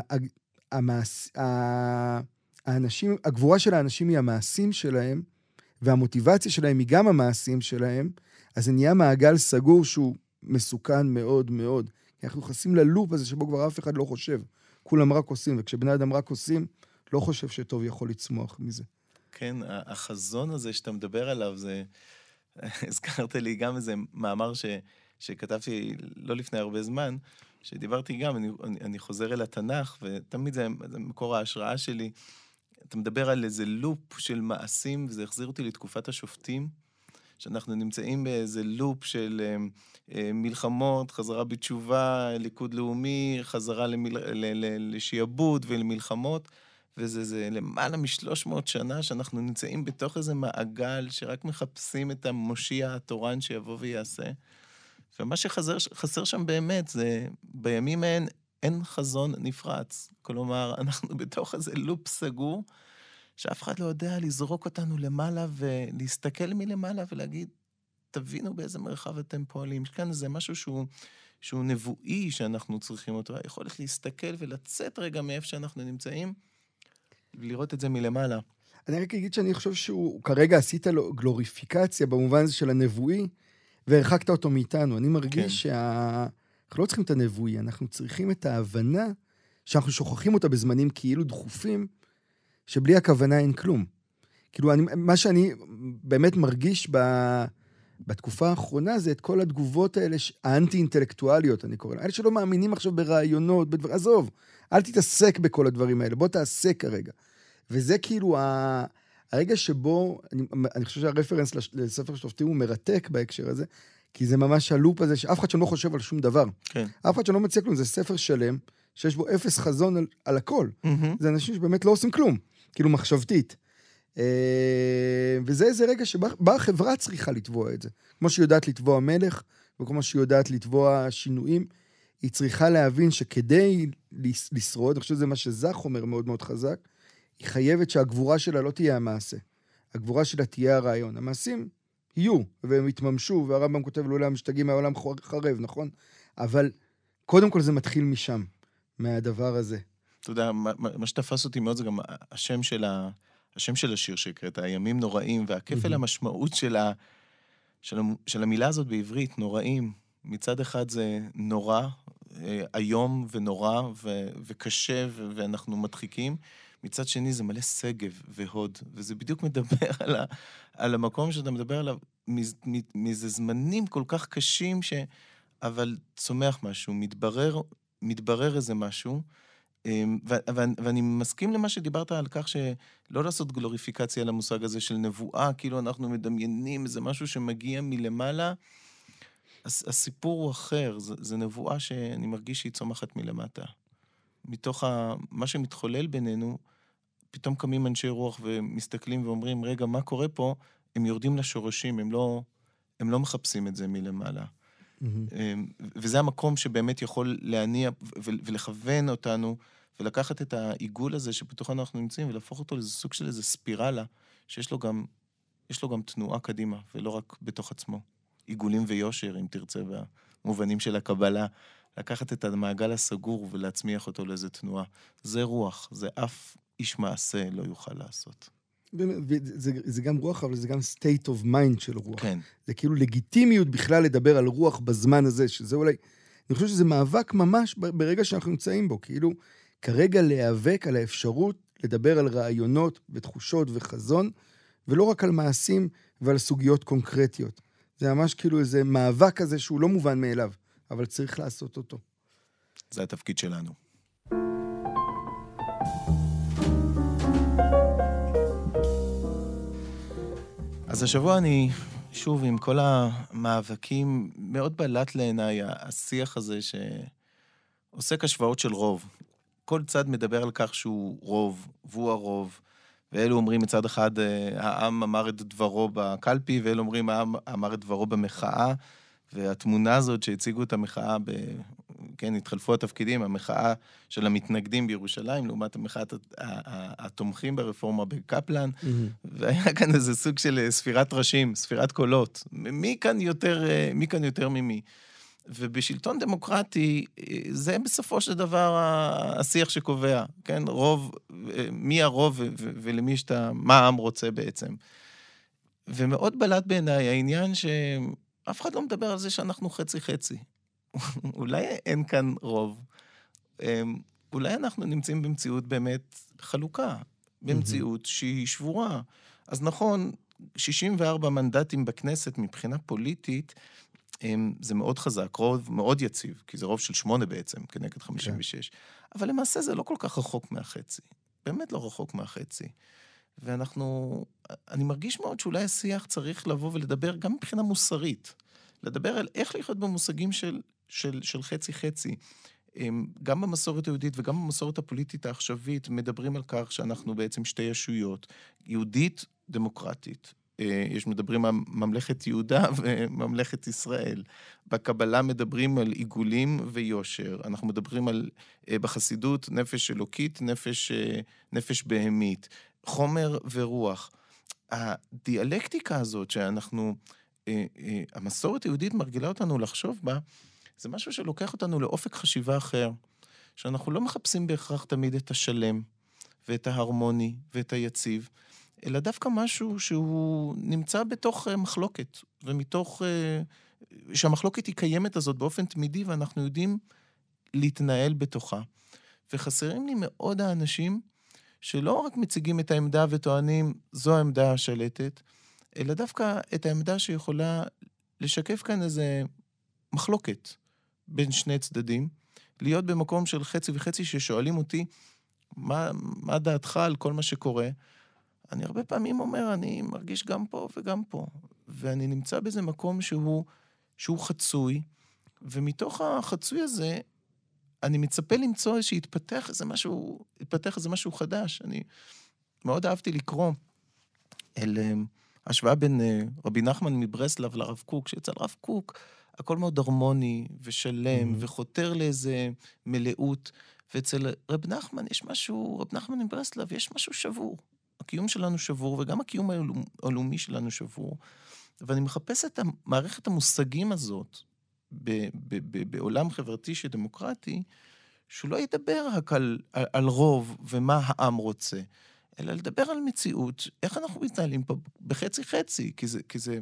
המעש... האנשים, הגבורה של האנשים היא המעשים שלהם, והמוטיבציה שלהם היא גם המעשים שלהם, אז זה נהיה מעגל סגור שהוא מסוכן מאוד מאוד. כי אנחנו נכנסים ללופ הזה שבו כבר אף אחד לא חושב. כולם רק עושים, וכשבני אדם רק עושים, לא חושב שטוב יכול לצמוח מזה. כן, החזון הזה שאתה מדבר עליו, זה... הזכרת לי גם איזה מאמר ש... שכתבתי לא לפני הרבה זמן, שדיברתי גם, אני, אני, חוזר אל התנ"ך, ותמיד זה, זה מקור ההשראה שלי. אתה מדבר על איזה לופ של מעשים, וזה החזיר אותי לתקופת השופטים, שאנחנו נמצאים באיזה לופ של אה, אה, מלחמות, חזרה בתשובה, ליכוד לאומי, חזרה למיל... לשעבוד ולמלחמות, וזה למעלה משלוש מאות שנה שאנחנו נמצאים בתוך איזה מעגל שרק מחפשים את המושיע התורן שיבוא ויעשה. ומה שחסר שם באמת זה, בימים ההם אין חזון נפרץ. כלומר, אנחנו בתוך איזה לופ סגור, שאף אחד לא יודע לזרוק אותנו למעלה ולהסתכל מלמעלה ולהגיד, תבינו באיזה מרחב אתם פועלים. יש כאן איזה משהו שהוא, שהוא נבואי שאנחנו צריכים אותו, היכולת להסתכל ולצאת רגע מאיפה שאנחנו נמצאים, ולראות את זה מלמעלה. אני רק אגיד שאני חושב שהוא, כרגע עשית לו גלוריפיקציה במובן הזה של הנבואי, והרחקת אותו מאיתנו. אני מרגיש כן. שה... אנחנו לא צריכים את הנבואי, אנחנו צריכים את ההבנה שאנחנו שוכחים אותה בזמנים כאילו דחופים, שבלי הכוונה אין כלום. כאילו, אני, מה שאני באמת מרגיש ב, בתקופה האחרונה זה את כל התגובות האלה, האנטי-אינטלקטואליות, אני קורא להן. אלה שלא מאמינים עכשיו ברעיונות, בדבר... עזוב, אל תתעסק בכל הדברים האלה, בוא תעשה כרגע. וזה כאילו ה... הרגע שבו, אני, אני חושב שהרפרנס לספר שופטים הוא מרתק בהקשר הזה, כי זה ממש הלופ הזה שאף אחד שם לא חושב על שום דבר. כן. אף אחד שם לא מציע כלום, זה ספר שלם, שיש בו אפס חזון על, על הכל. Mm-hmm. זה אנשים שבאמת לא עושים כלום, כאילו מחשבתית. אה, וזה איזה רגע שבה החברה צריכה לתבוע את זה. כמו שהיא יודעת לתבוע מלך, וכמו שהיא יודעת לתבוע שינויים, היא צריכה להבין שכדי לשרוד, אני חושב שזה מה שזך אומר מאוד מאוד חזק, היא חייבת שהגבורה שלה לא תהיה המעשה. הגבורה שלה תהיה הרעיון. המעשים יהיו, והם יתממשו, והרמב"ם כותב, לעולם משתגעים מהעולם חרב, נכון? אבל קודם כל זה מתחיל משם, מהדבר הזה. אתה יודע, מה, מה שתפס אותי מאוד זה גם השם של, ה, השם של השיר שהקראת, הימים נוראים, והכפל mm-hmm. המשמעות של, ה, של, של המילה הזאת בעברית, נוראים. מצד אחד זה נורא, אה, איום ונורא ו, וקשה, ואנחנו מדחיקים. מצד שני זה מלא שגב והוד, וזה בדיוק מדבר על, ה, על המקום שאתה מדבר עליו, מאיזה זמנים כל כך קשים, ש... אבל צומח משהו, מתברר, מתברר איזה משהו. אמ, ואני מסכים למה שדיברת על כך שלא לעשות גלוריפיקציה למושג הזה של נבואה, כאילו אנחנו מדמיינים איזה משהו שמגיע מלמעלה. הסיפור הוא אחר, זה נבואה שאני מרגיש שהיא צומחת מלמטה. מתוך ה, מה שמתחולל בינינו, פתאום קמים אנשי רוח ומסתכלים ואומרים, רגע, מה קורה פה? הם יורדים לשורשים, הם לא, הם לא מחפשים את זה מלמעלה. Mm-hmm. וזה המקום שבאמת יכול להניע ולכוון אותנו, ולקחת את העיגול הזה שבתוכו אנחנו נמצאים, ולהפוך אותו לאיזה סוג של איזה ספירלה, שיש לו גם, יש לו גם תנועה קדימה, ולא רק בתוך עצמו. עיגולים ויושר, אם תרצה, במובנים של הקבלה. לקחת את המעגל הסגור ולהצמיח אותו לאיזה תנועה. זה רוח, זה אף איש מעשה לא יוכל לעשות. זה, זה גם רוח, אבל זה גם state of mind של רוח. כן. זה כאילו לגיטימיות בכלל לדבר על רוח בזמן הזה, שזה אולי... אני חושב שזה מאבק ממש ברגע שאנחנו נמצאים בו, כאילו, כרגע להיאבק על האפשרות לדבר על רעיונות ותחושות וחזון, ולא רק על מעשים ועל סוגיות קונקרטיות. זה ממש כאילו איזה מאבק כזה שהוא לא מובן מאליו, אבל צריך לעשות אותו. זה התפקיד שלנו. אז השבוע אני, שוב, עם כל המאבקים, מאוד בלט לעיניי השיח הזה שעוסק השוואות של רוב. כל צד מדבר על כך שהוא רוב, והוא הרוב, ואלו אומרים מצד אחד, אה, העם אמר את דברו בקלפי, ואלו אומרים, העם אמר את דברו במחאה, והתמונה הזאת שהציגו את המחאה. כן, התחלפו התפקידים, המחאה של המתנגדים בירושלים, לעומת המחאת התומכים ברפורמה בקפלן, mm-hmm. והיה כאן איזה סוג של אה, ספירת ראשים, ספירת קולות. מי כאן יותר, אה, מי כאן יותר ממי? ובשלטון דמוקרטי, אה, זה בסופו של דבר השיח שקובע, כן? רוב, מי הרוב ולמי שאתה, מה העם רוצה בעצם. ומאוד בלט בעיניי העניין שאף אחד לא מדבר על זה שאנחנו חצי-חצי. אולי אין כאן רוב. אמ, אולי אנחנו נמצאים במציאות באמת חלוקה, במציאות שהיא שבורה. אז נכון, 64 מנדטים בכנסת מבחינה פוליטית, אמ, זה מאוד חזק, רוב מאוד יציב, כי זה רוב של שמונה בעצם, כנגד 56. כן. אבל למעשה זה לא כל כך רחוק מהחצי. באמת לא רחוק מהחצי. ואנחנו, אני מרגיש מאוד שאולי השיח צריך לבוא ולדבר גם מבחינה מוסרית. לדבר על איך לחיות במושגים של של, של חצי-חצי. גם במסורת היהודית וגם במסורת הפוליטית העכשווית מדברים על כך שאנחנו בעצם שתי ישויות, יהודית, דמוקרטית. אה, יש מדברים על ממלכת יהודה וממלכת ישראל. בקבלה מדברים על עיגולים ויושר. אנחנו מדברים על, אה, בחסידות, נפש אלוקית, נפש, אה, נפש בהמית. חומר ורוח. הדיאלקטיקה הזאת שאנחנו, המסורת היהודית מרגילה אותנו לחשוב בה, זה משהו שלוקח אותנו לאופק חשיבה אחר. שאנחנו לא מחפשים בהכרח תמיד את השלם, ואת ההרמוני, ואת היציב, אלא דווקא משהו שהוא נמצא בתוך אה, מחלוקת, ומתוך... אה, שהמחלוקת היא קיימת הזאת באופן תמידי, ואנחנו יודעים להתנהל בתוכה. וחסרים לי מאוד האנשים שלא רק מציגים את העמדה וטוענים, זו העמדה השלטת, אלא דווקא את העמדה שיכולה לשקף כאן איזה מחלוקת בין שני צדדים, להיות במקום של חצי וחצי ששואלים אותי, מה, מה דעתך על כל מה שקורה? אני הרבה פעמים אומר, אני מרגיש גם פה וגם פה. ואני נמצא באיזה מקום שהוא, שהוא חצוי, ומתוך החצוי הזה, אני מצפה למצוא שיתפתח איזה משהו, יתפתח איזה משהו חדש. אני מאוד אהבתי לקרוא אל אה, השוואה בין אה, רבי נחמן מברסלב לרב קוק, שאצל רב קוק הכל מאוד הרמוני ושלם, mm-hmm. וחותר לאיזה מלאות. ואצל רב נחמן יש משהו, רב נחמן מברסלב, יש משהו שבור. הקיום שלנו שבור, וגם הקיום הלאומי שלנו שבור. ואני מחפש את מערכת המושגים הזאת ב- ב- ב- בעולם חברתי שדמוקרטי, שהוא לא ידבר רק על, על, על רוב ומה העם רוצה, אלא לדבר על מציאות, איך אנחנו מתנהלים פה בחצי-חצי, כי זה, כי, זה,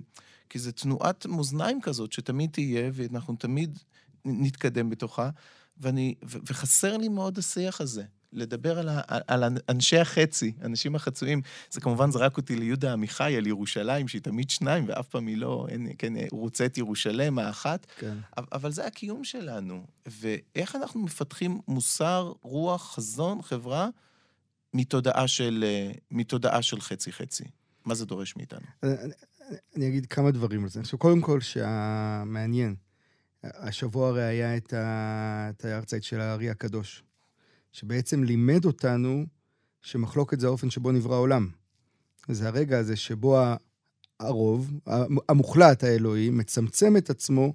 כי זה תנועת מאזניים כזאת שתמיד תהיה, ואנחנו תמיד נתקדם בתוכה, ואני, ו, וחסר לי מאוד השיח הזה. לדבר על, ה, על אנשי החצי, אנשים החצויים. זה כמובן זרק אותי ליהודה עמיחי על ירושלים, שהיא תמיד שניים, ואף פעם היא לא, אין, כן, רוצה את ירושלם האחת. כן. אבל זה הקיום שלנו. ואיך אנחנו מפתחים מוסר, רוח, חזון, חברה, מתודעה של, מתודעה של חצי-חצי? מה זה דורש מאיתנו? אני, אני אגיד כמה דברים על זה. עכשיו, קודם כל, שהמעניין, השבוע הרי היה את, ה... את של הארי הקדוש. שבעצם לימד אותנו שמחלוקת זה האופן שבו נברא העולם. זה הרגע הזה שבו הרוב, המוחלט האלוהי, מצמצם את עצמו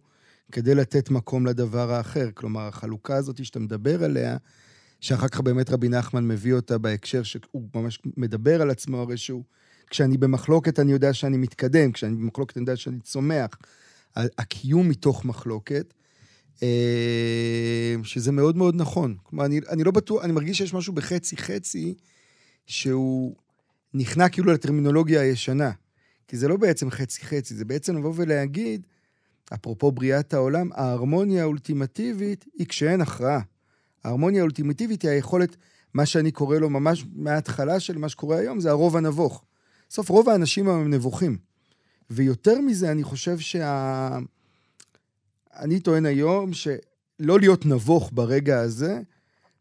כדי לתת מקום לדבר האחר. כלומר, החלוקה הזאת שאתה מדבר עליה, שאחר כך באמת רבי נחמן מביא אותה בהקשר שהוא ממש מדבר על עצמו, הרי שהוא, כשאני במחלוקת אני יודע שאני מתקדם, כשאני במחלוקת אני יודע שאני צומח. הקיום מתוך מחלוקת, אה, שזה מאוד מאוד נכון. כלומר, אני, אני לא בטוח, אני מרגיש שיש משהו בחצי-חצי שהוא נכנע כאילו לטרמינולוגיה הישנה. כי זה לא בעצם חצי-חצי, זה בעצם לבוא ולהגיד, אפרופו בריאת העולם, ההרמוניה האולטימטיבית היא כשאין הכרעה. ההרמוניה האולטימטיבית היא היכולת, מה שאני קורא לו ממש מההתחלה של מה שקורה היום, זה הרוב הנבוך. בסוף רוב האנשים הם נבוכים. ויותר מזה, אני חושב שה... אני טוען היום שלא להיות נבוך ברגע הזה,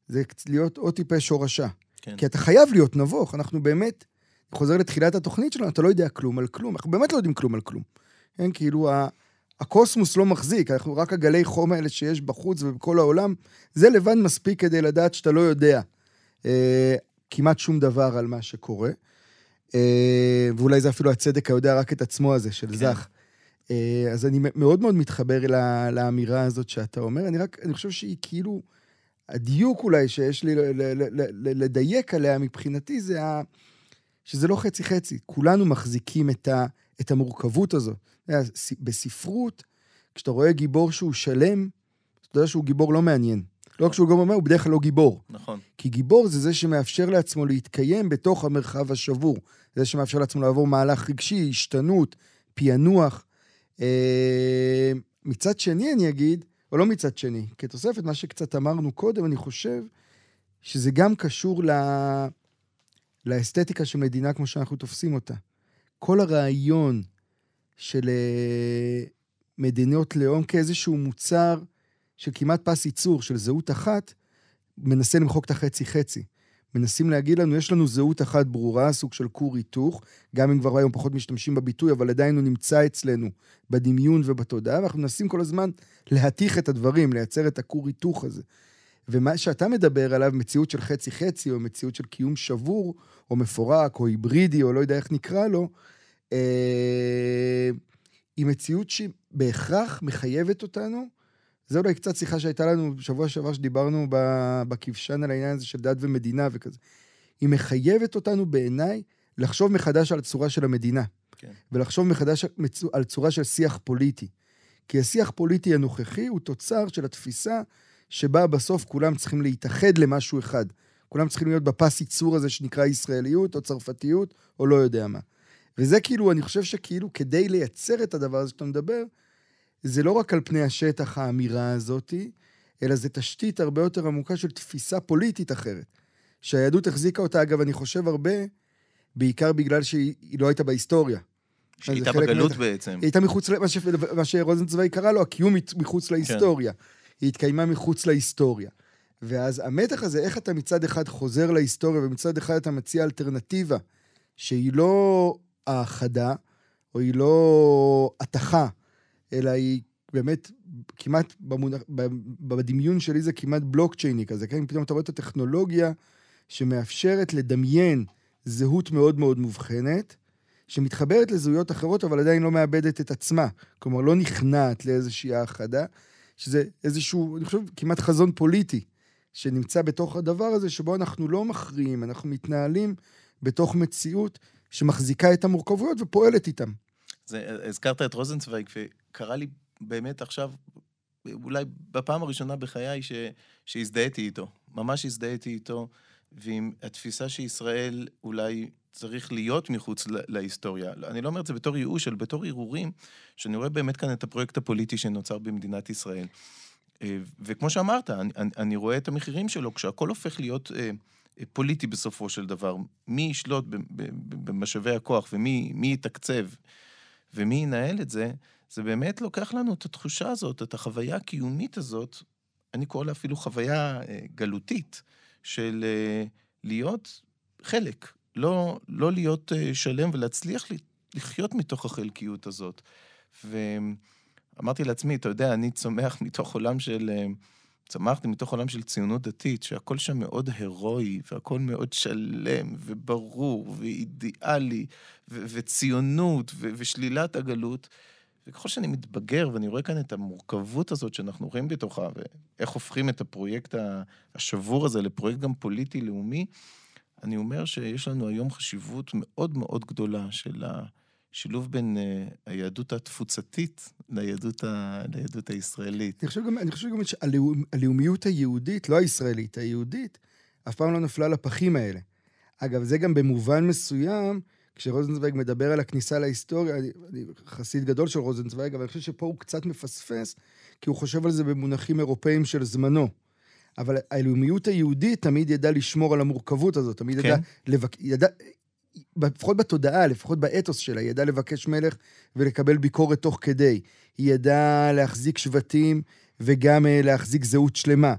זה להיות או טיפש או רשע. כן. כי אתה חייב להיות נבוך, אנחנו באמת, חוזר לתחילת התוכנית שלנו, אתה לא יודע כלום על כלום, אנחנו באמת לא יודעים כלום על כלום. כן, כאילו, הקוסמוס לא מחזיק, אנחנו רק הגלי חום האלה שיש בחוץ ובכל העולם, זה לבד מספיק כדי לדעת שאתה לא יודע אה, כמעט שום דבר על מה שקורה. אה, ואולי זה אפילו הצדק היודע רק את עצמו הזה, של כן. זך. אה, אז אני מאוד מאוד מתחבר לאמירה הזאת שאתה אומר. אני רק, אני חושב שהיא כאילו, הדיוק אולי שיש לי לדייק עליה מבחינתי זה ה... שזה לא חצי-חצי. כולנו מחזיקים את, ה, את המורכבות הזאת. בספרות, כשאתה רואה גיבור שהוא שלם, אתה יודע שהוא גיבור לא מעניין. לא רק שהוא גם אומר, הוא בדרך כלל לא גיבור. נכון. כי גיבור זה זה שמאפשר לעצמו להתקיים בתוך המרחב השבור. זה שמאפשר לעצמו לעבור מהלך רגשי, השתנות, פענוח. אה, מצד שני, אני אגיד, או לא מצד שני, כתוספת מה שקצת אמרנו קודם, אני חושב שזה גם קשור ל... לאסתטיקה של מדינה כמו שאנחנו תופסים אותה. כל הרעיון של אה, מדינות לאום כאיזשהו מוצר של כמעט פס ייצור, של זהות אחת, מנסה למחוק את החצי-חצי. מנסים להגיד לנו, יש לנו זהות אחת ברורה, סוג של כור היתוך, גם אם כבר היום פחות משתמשים בביטוי, אבל עדיין הוא נמצא אצלנו בדמיון ובתודעה, ואנחנו מנסים כל הזמן להתיך את הדברים, לייצר את הכור היתוך הזה. ומה שאתה מדבר עליו, מציאות של חצי-חצי, או מציאות של קיום שבור, או מפורק, או היברידי, או לא יודע איך נקרא לו, אה, היא מציאות שבהכרח מחייבת אותנו. זה אולי קצת שיחה שהייתה לנו בשבוע שעבר, שדיברנו בכבשן על העניין הזה של דת ומדינה וכזה. היא מחייבת אותנו בעיניי לחשוב מחדש על הצורה של המדינה. כן. ולחשוב מחדש על צורה של שיח פוליטי. כי השיח פוליטי הנוכחי הוא תוצר של התפיסה שבה בסוף כולם צריכים להתאחד למשהו אחד. כולם צריכים להיות בפס ייצור הזה שנקרא ישראליות או צרפתיות או לא יודע מה. וזה כאילו, אני חושב שכאילו כדי לייצר את הדבר הזה שאתה מדבר, זה לא רק על פני השטח האמירה הזאתי, אלא זה תשתית הרבה יותר עמוקה של תפיסה פוליטית אחרת. שהיהדות החזיקה אותה, אגב, אני חושב הרבה, בעיקר בגלל שהיא לא הייתה בהיסטוריה. שהיא הייתה בגלות מתח... בעצם. היא הייתה מחוץ, מה, ש... מה שרוזנצווי קרא לו, הקיום מחוץ להיסטוריה. כן. היא התקיימה מחוץ להיסטוריה. ואז המתח הזה, איך אתה מצד אחד חוזר להיסטוריה, ומצד אחד אתה מציע אלטרנטיבה, שהיא לא האחדה, או היא לא התכה, אלא היא באמת כמעט, במונח, בדמיון שלי זה כמעט בלוקצ'ייני כזה, כן? פתאום אתה רואה את הטכנולוגיה שמאפשרת לדמיין זהות מאוד מאוד מובחנת, שמתחברת לזהויות אחרות, אבל עדיין לא מאבדת את עצמה. כלומר, לא נכנעת לאיזושהי האחדה, שזה איזשהו, אני חושב, כמעט חזון פוליטי, שנמצא בתוך הדבר הזה, שבו אנחנו לא מכריעים, אנחנו מתנהלים בתוך מציאות שמחזיקה את המורכבויות ופועלת איתן. הזכרת את רוזנצוויג, וקרה לי באמת עכשיו, אולי בפעם הראשונה בחיי ש, שהזדהיתי איתו. ממש הזדהיתי איתו, ועם התפיסה שישראל אולי צריך להיות מחוץ להיסטוריה. אני לא אומר את זה בתור ייאוש, אלא בתור הרהורים, שאני רואה באמת כאן את הפרויקט הפוליטי שנוצר במדינת ישראל. אה, וכמו שאמרת, אני, אני רואה את המחירים שלו, כשהכול הופך להיות אה, פוליטי בסופו של דבר. מי ישלוט במשאבי הכוח ומי יתקצב ומי ינהל את זה, זה באמת לוקח לנו את התחושה הזאת, את החוויה הקיומית הזאת, אני קורא לה אפילו חוויה אה, גלותית, של להיות חלק לא, לא להיות uh, שלם ולהצליח לחיות מתוך החלקיות הזאת. ואמרתי לעצמי, אתה יודע, אני צומח מתוך עולם של... Uh, צמחתי מתוך עולם של ציונות דתית, שהכל שם מאוד הירואי, והכל מאוד שלם, וברור, ואידיאלי, ו- וציונות, ו- ושלילת הגלות. וככל שאני מתבגר, ואני רואה כאן את המורכבות הזאת שאנחנו רואים בתוכה, ואיך הופכים את הפרויקט השבור הזה לפרויקט גם פוליטי-לאומי, אני אומר שיש לנו היום חשיבות מאוד מאוד גדולה של השילוב בין uh, היהדות התפוצתית ליהדות, ה... ליהדות הישראלית. אני חושב גם, אני חושב גם שהלאומיות היהודית, לא הישראלית, היהודית, אף פעם לא נפלה לפחים האלה. אגב, זה גם במובן מסוים, כשרוזנצוויג מדבר על הכניסה להיסטוריה, אני, אני חסיד גדול של רוזנצוויג, אבל אני חושב שפה הוא קצת מפספס, כי הוא חושב על זה במונחים אירופאיים של זמנו. אבל הלאומיות היהודית תמיד ידעה לשמור על המורכבות הזאת, תמיד כן. ידעה, לבק... ידע... לפחות בתודעה, לפחות באתוס שלה, היא ידעה לבקש מלך ולקבל ביקורת תוך כדי. היא ידעה להחזיק שבטים וגם uh, להחזיק זהות שלמה.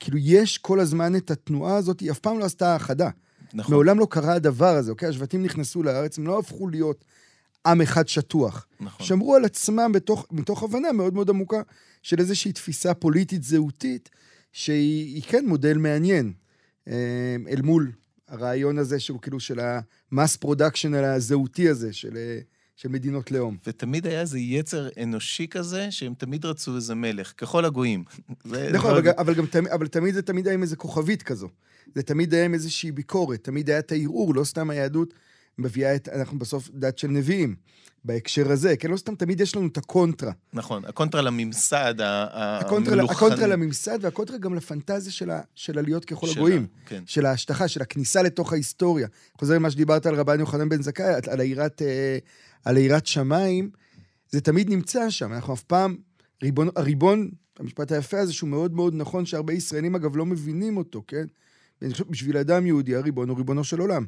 כאילו, יש כל הזמן את התנועה הזאת, היא אף פעם לא עשתה האחדה. נכון. מעולם לא קרה הדבר הזה, אוקיי? השבטים נכנסו לארץ, הם לא הפכו להיות עם אחד שטוח. נכון. שמרו על עצמם בתוך, מתוך הבנה מאוד מאוד עמוקה של איזושהי תפיסה פוליטית זהותית, שהיא כן מודל מעניין אה, אל מול הרעיון הזה שהוא כאילו של ה mass production הזהותי הזה של, אה, של מדינות לאום. ותמיד היה איזה יצר אנושי כזה, שהם תמיד רצו איזה מלך, ככל הגויים. נכון, אבל, אבל, גם, אבל תמיד זה תמיד היה עם איזה כוכבית כזו. זה תמיד היה עם איזושהי ביקורת, תמיד היה את הערעור, לא סתם היהדות מביאה את, אנחנו בסוף דת של נביאים. בהקשר הזה, כן? לא סתם, תמיד יש לנו את הקונטרה. נכון, הקונטרה לממסד המלוכני. הקונטרה לממסד והקונטרה גם לפנטזיה של, ה, של עליות ככל שלה, הגויים. כן. של ההשטחה, של הכניסה לתוך ההיסטוריה. חוזר למה שדיברת על רבן יוחנן בן זכאי, על היראת, אה, על היראת שמיים, זה תמיד נמצא שם. אנחנו אף פעם, ריבון, הריבון, המשפט היפה הזה, שהוא מאוד מאוד נכון, שהרבה ישראלים אגב לא מבינים אותו, כן? בשביל אדם יהודי, הריבון הוא ריבונו של עולם.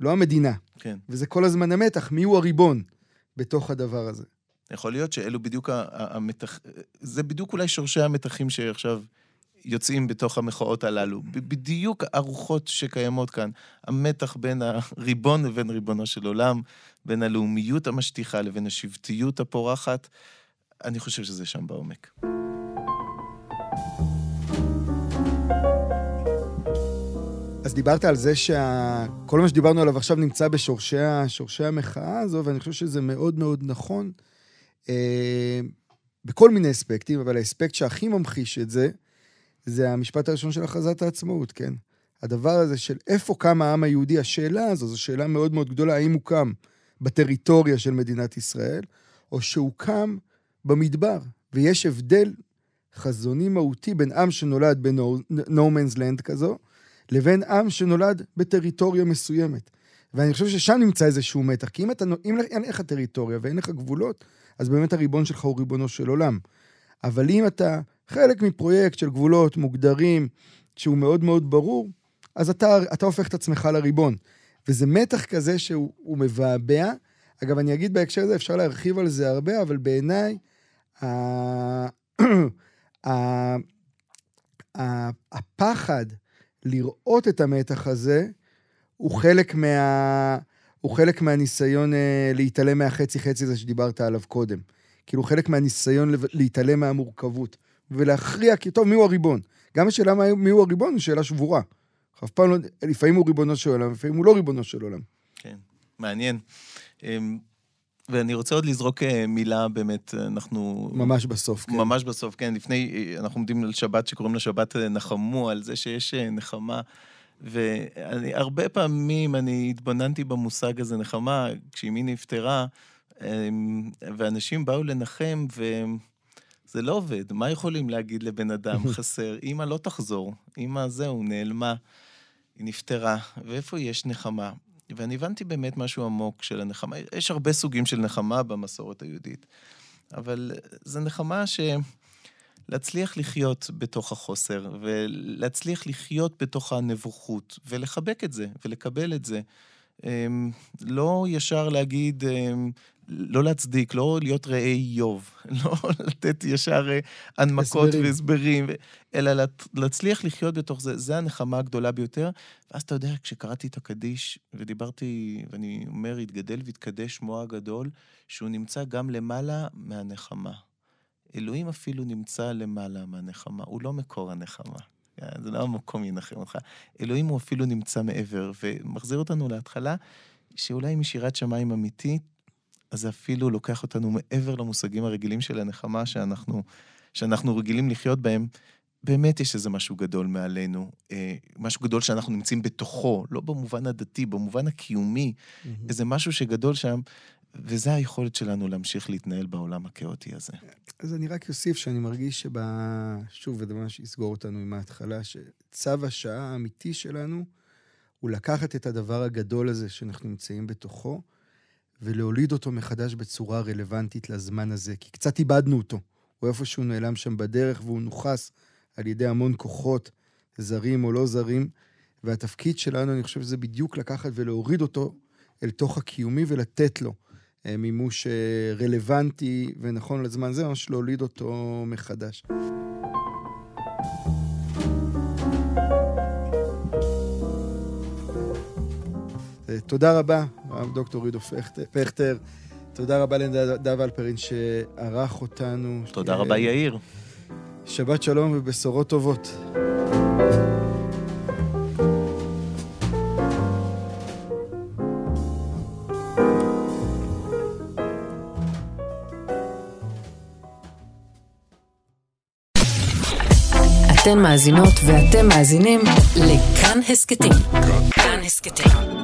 לא המדינה. כן. וזה כל הזמן המתח, מי הוא הריבון? בתוך הדבר הזה. יכול להיות שאלו בדיוק המתח... זה בדיוק אולי שורשי המתחים שעכשיו יוצאים בתוך המחאות הללו. בדיוק הרוחות שקיימות כאן. המתח בין הריבון לבין ריבונו של עולם, בין הלאומיות המשטיחה לבין השבטיות הפורחת. אני חושב שזה שם בעומק. דיברת על זה שכל מה שדיברנו עליו עכשיו נמצא בשורשי המחאה הזו, ואני חושב שזה מאוד מאוד נכון אה, בכל מיני אספקטים, אבל האספקט שהכי ממחיש את זה, זה המשפט הראשון של הכרזת העצמאות, כן? הדבר הזה של איפה קם העם היהודי, השאלה הזו, זו שאלה מאוד מאוד גדולה, האם הוא קם בטריטוריה של מדינת ישראל, או שהוא קם במדבר. ויש הבדל חזוני מהותי בין עם שנולד ב-No man's land כזו, לבין עם שנולד בטריטוריה מסוימת. ואני חושב ששם נמצא איזשהו מתח, כי אם, אתה, אם אין לך טריטוריה ואין לך גבולות, אז באמת הריבון שלך הוא ריבונו של עולם. אבל אם אתה חלק מפרויקט של גבולות מוגדרים, שהוא מאוד מאוד ברור, אז אתה, אתה הופך את עצמך לריבון. וזה מתח כזה שהוא מבעבע. אגב, אני אגיד בהקשר הזה, אפשר להרחיב על זה הרבה, אבל בעיניי, הפחד לראות את המתח הזה, הוא חלק, מה, הוא חלק מהניסיון אה, להתעלם מהחצי-חצי הזה שדיברת עליו קודם. כאילו, חלק מהניסיון להתעלם מהמורכבות. ולהכריע, כי טוב, מי הוא הריבון? גם השאלה מי הוא הריבון היא שאלה שבורה. אף פעם לא, לפעמים הוא ריבונו של עולם, לפעמים הוא לא ריבונו של עולם. כן, מעניין. ואני רוצה עוד לזרוק אה, מילה, באמת, אנחנו... ממש בסוף, כן. ממש בסוף, כן. לפני, אה, אנחנו עומדים על שבת שקוראים לה שבת אה, נחמו, על זה שיש נחמה. והרבה פעמים אני התבוננתי במושג הזה, נחמה, כשאימי נפטרה, אמ, ואנשים באו לנחם, וזה לא עובד. מה יכולים להגיד לבן אדם חסר? אמא לא תחזור, אמא זהו, נעלמה, היא נפטרה, ואיפה יש נחמה? ואני הבנתי באמת משהו עמוק של הנחמה. יש הרבה סוגים של נחמה במסורת היהודית, אבל זה נחמה ש... להצליח לחיות בתוך החוסר, ולהצליח לחיות בתוך הנבוכות, ולחבק את זה, ולקבל את זה. אמ, לא ישר להגיד, אמ, לא להצדיק, לא להיות רעי איוב, לא לתת ישר אה, הנמקות הסברים. והסברים, אלא להצליח לחיות בתוך זה, זה הנחמה הגדולה ביותר. ואז אתה יודע, כשקראתי את הקדיש, ודיברתי, ואני אומר, התגדל והתקדש שמו הגדול, שהוא נמצא גם למעלה מהנחמה. אלוהים אפילו נמצא למעלה מהנחמה, הוא לא מקור הנחמה. זה לא המקום ינחם אותך. אלוהים הוא אפילו נמצא מעבר, ומחזיר אותנו להתחלה, שאולי משירת שמיים אמיתית, אז זה אפילו לוקח אותנו מעבר למושגים הרגילים של הנחמה שאנחנו, שאנחנו רגילים לחיות בהם. באמת יש איזה משהו גדול מעלינו, אה, משהו גדול שאנחנו נמצאים בתוכו, לא במובן הדתי, במובן הקיומי, mm-hmm. איזה משהו שגדול שם, וזה היכולת שלנו להמשיך להתנהל בעולם הכאוטי הזה. אז אני רק אוסיף שאני מרגיש שב... שוב, וזה ממש יסגור אותנו עם ההתחלה, שצו השעה האמיתי שלנו הוא לקחת את הדבר הגדול הזה שאנחנו נמצאים בתוכו, ולהוליד אותו מחדש בצורה רלוונטית לזמן הזה, כי קצת איבדנו אותו. הוא איפשהו נעלם שם בדרך, והוא נוכס על ידי המון כוחות, זרים או לא זרים, והתפקיד שלנו, אני חושב שזה בדיוק לקחת ולהוריד אותו אל תוך הקיומי ולתת לו אה, מימוש אה, רלוונטי ונכון לזמן זה, ממש להוליד אותו מחדש. אה, תודה רבה, הרב דוקטור עידו פכטר. תודה רבה לנדב אלפרין שערך אותנו. תודה רבה, יאיר. שבת שלום ובשורות טובות. אתן מאזינות ואתם מאזינים לכאן הסכתים. כאן הסכתים,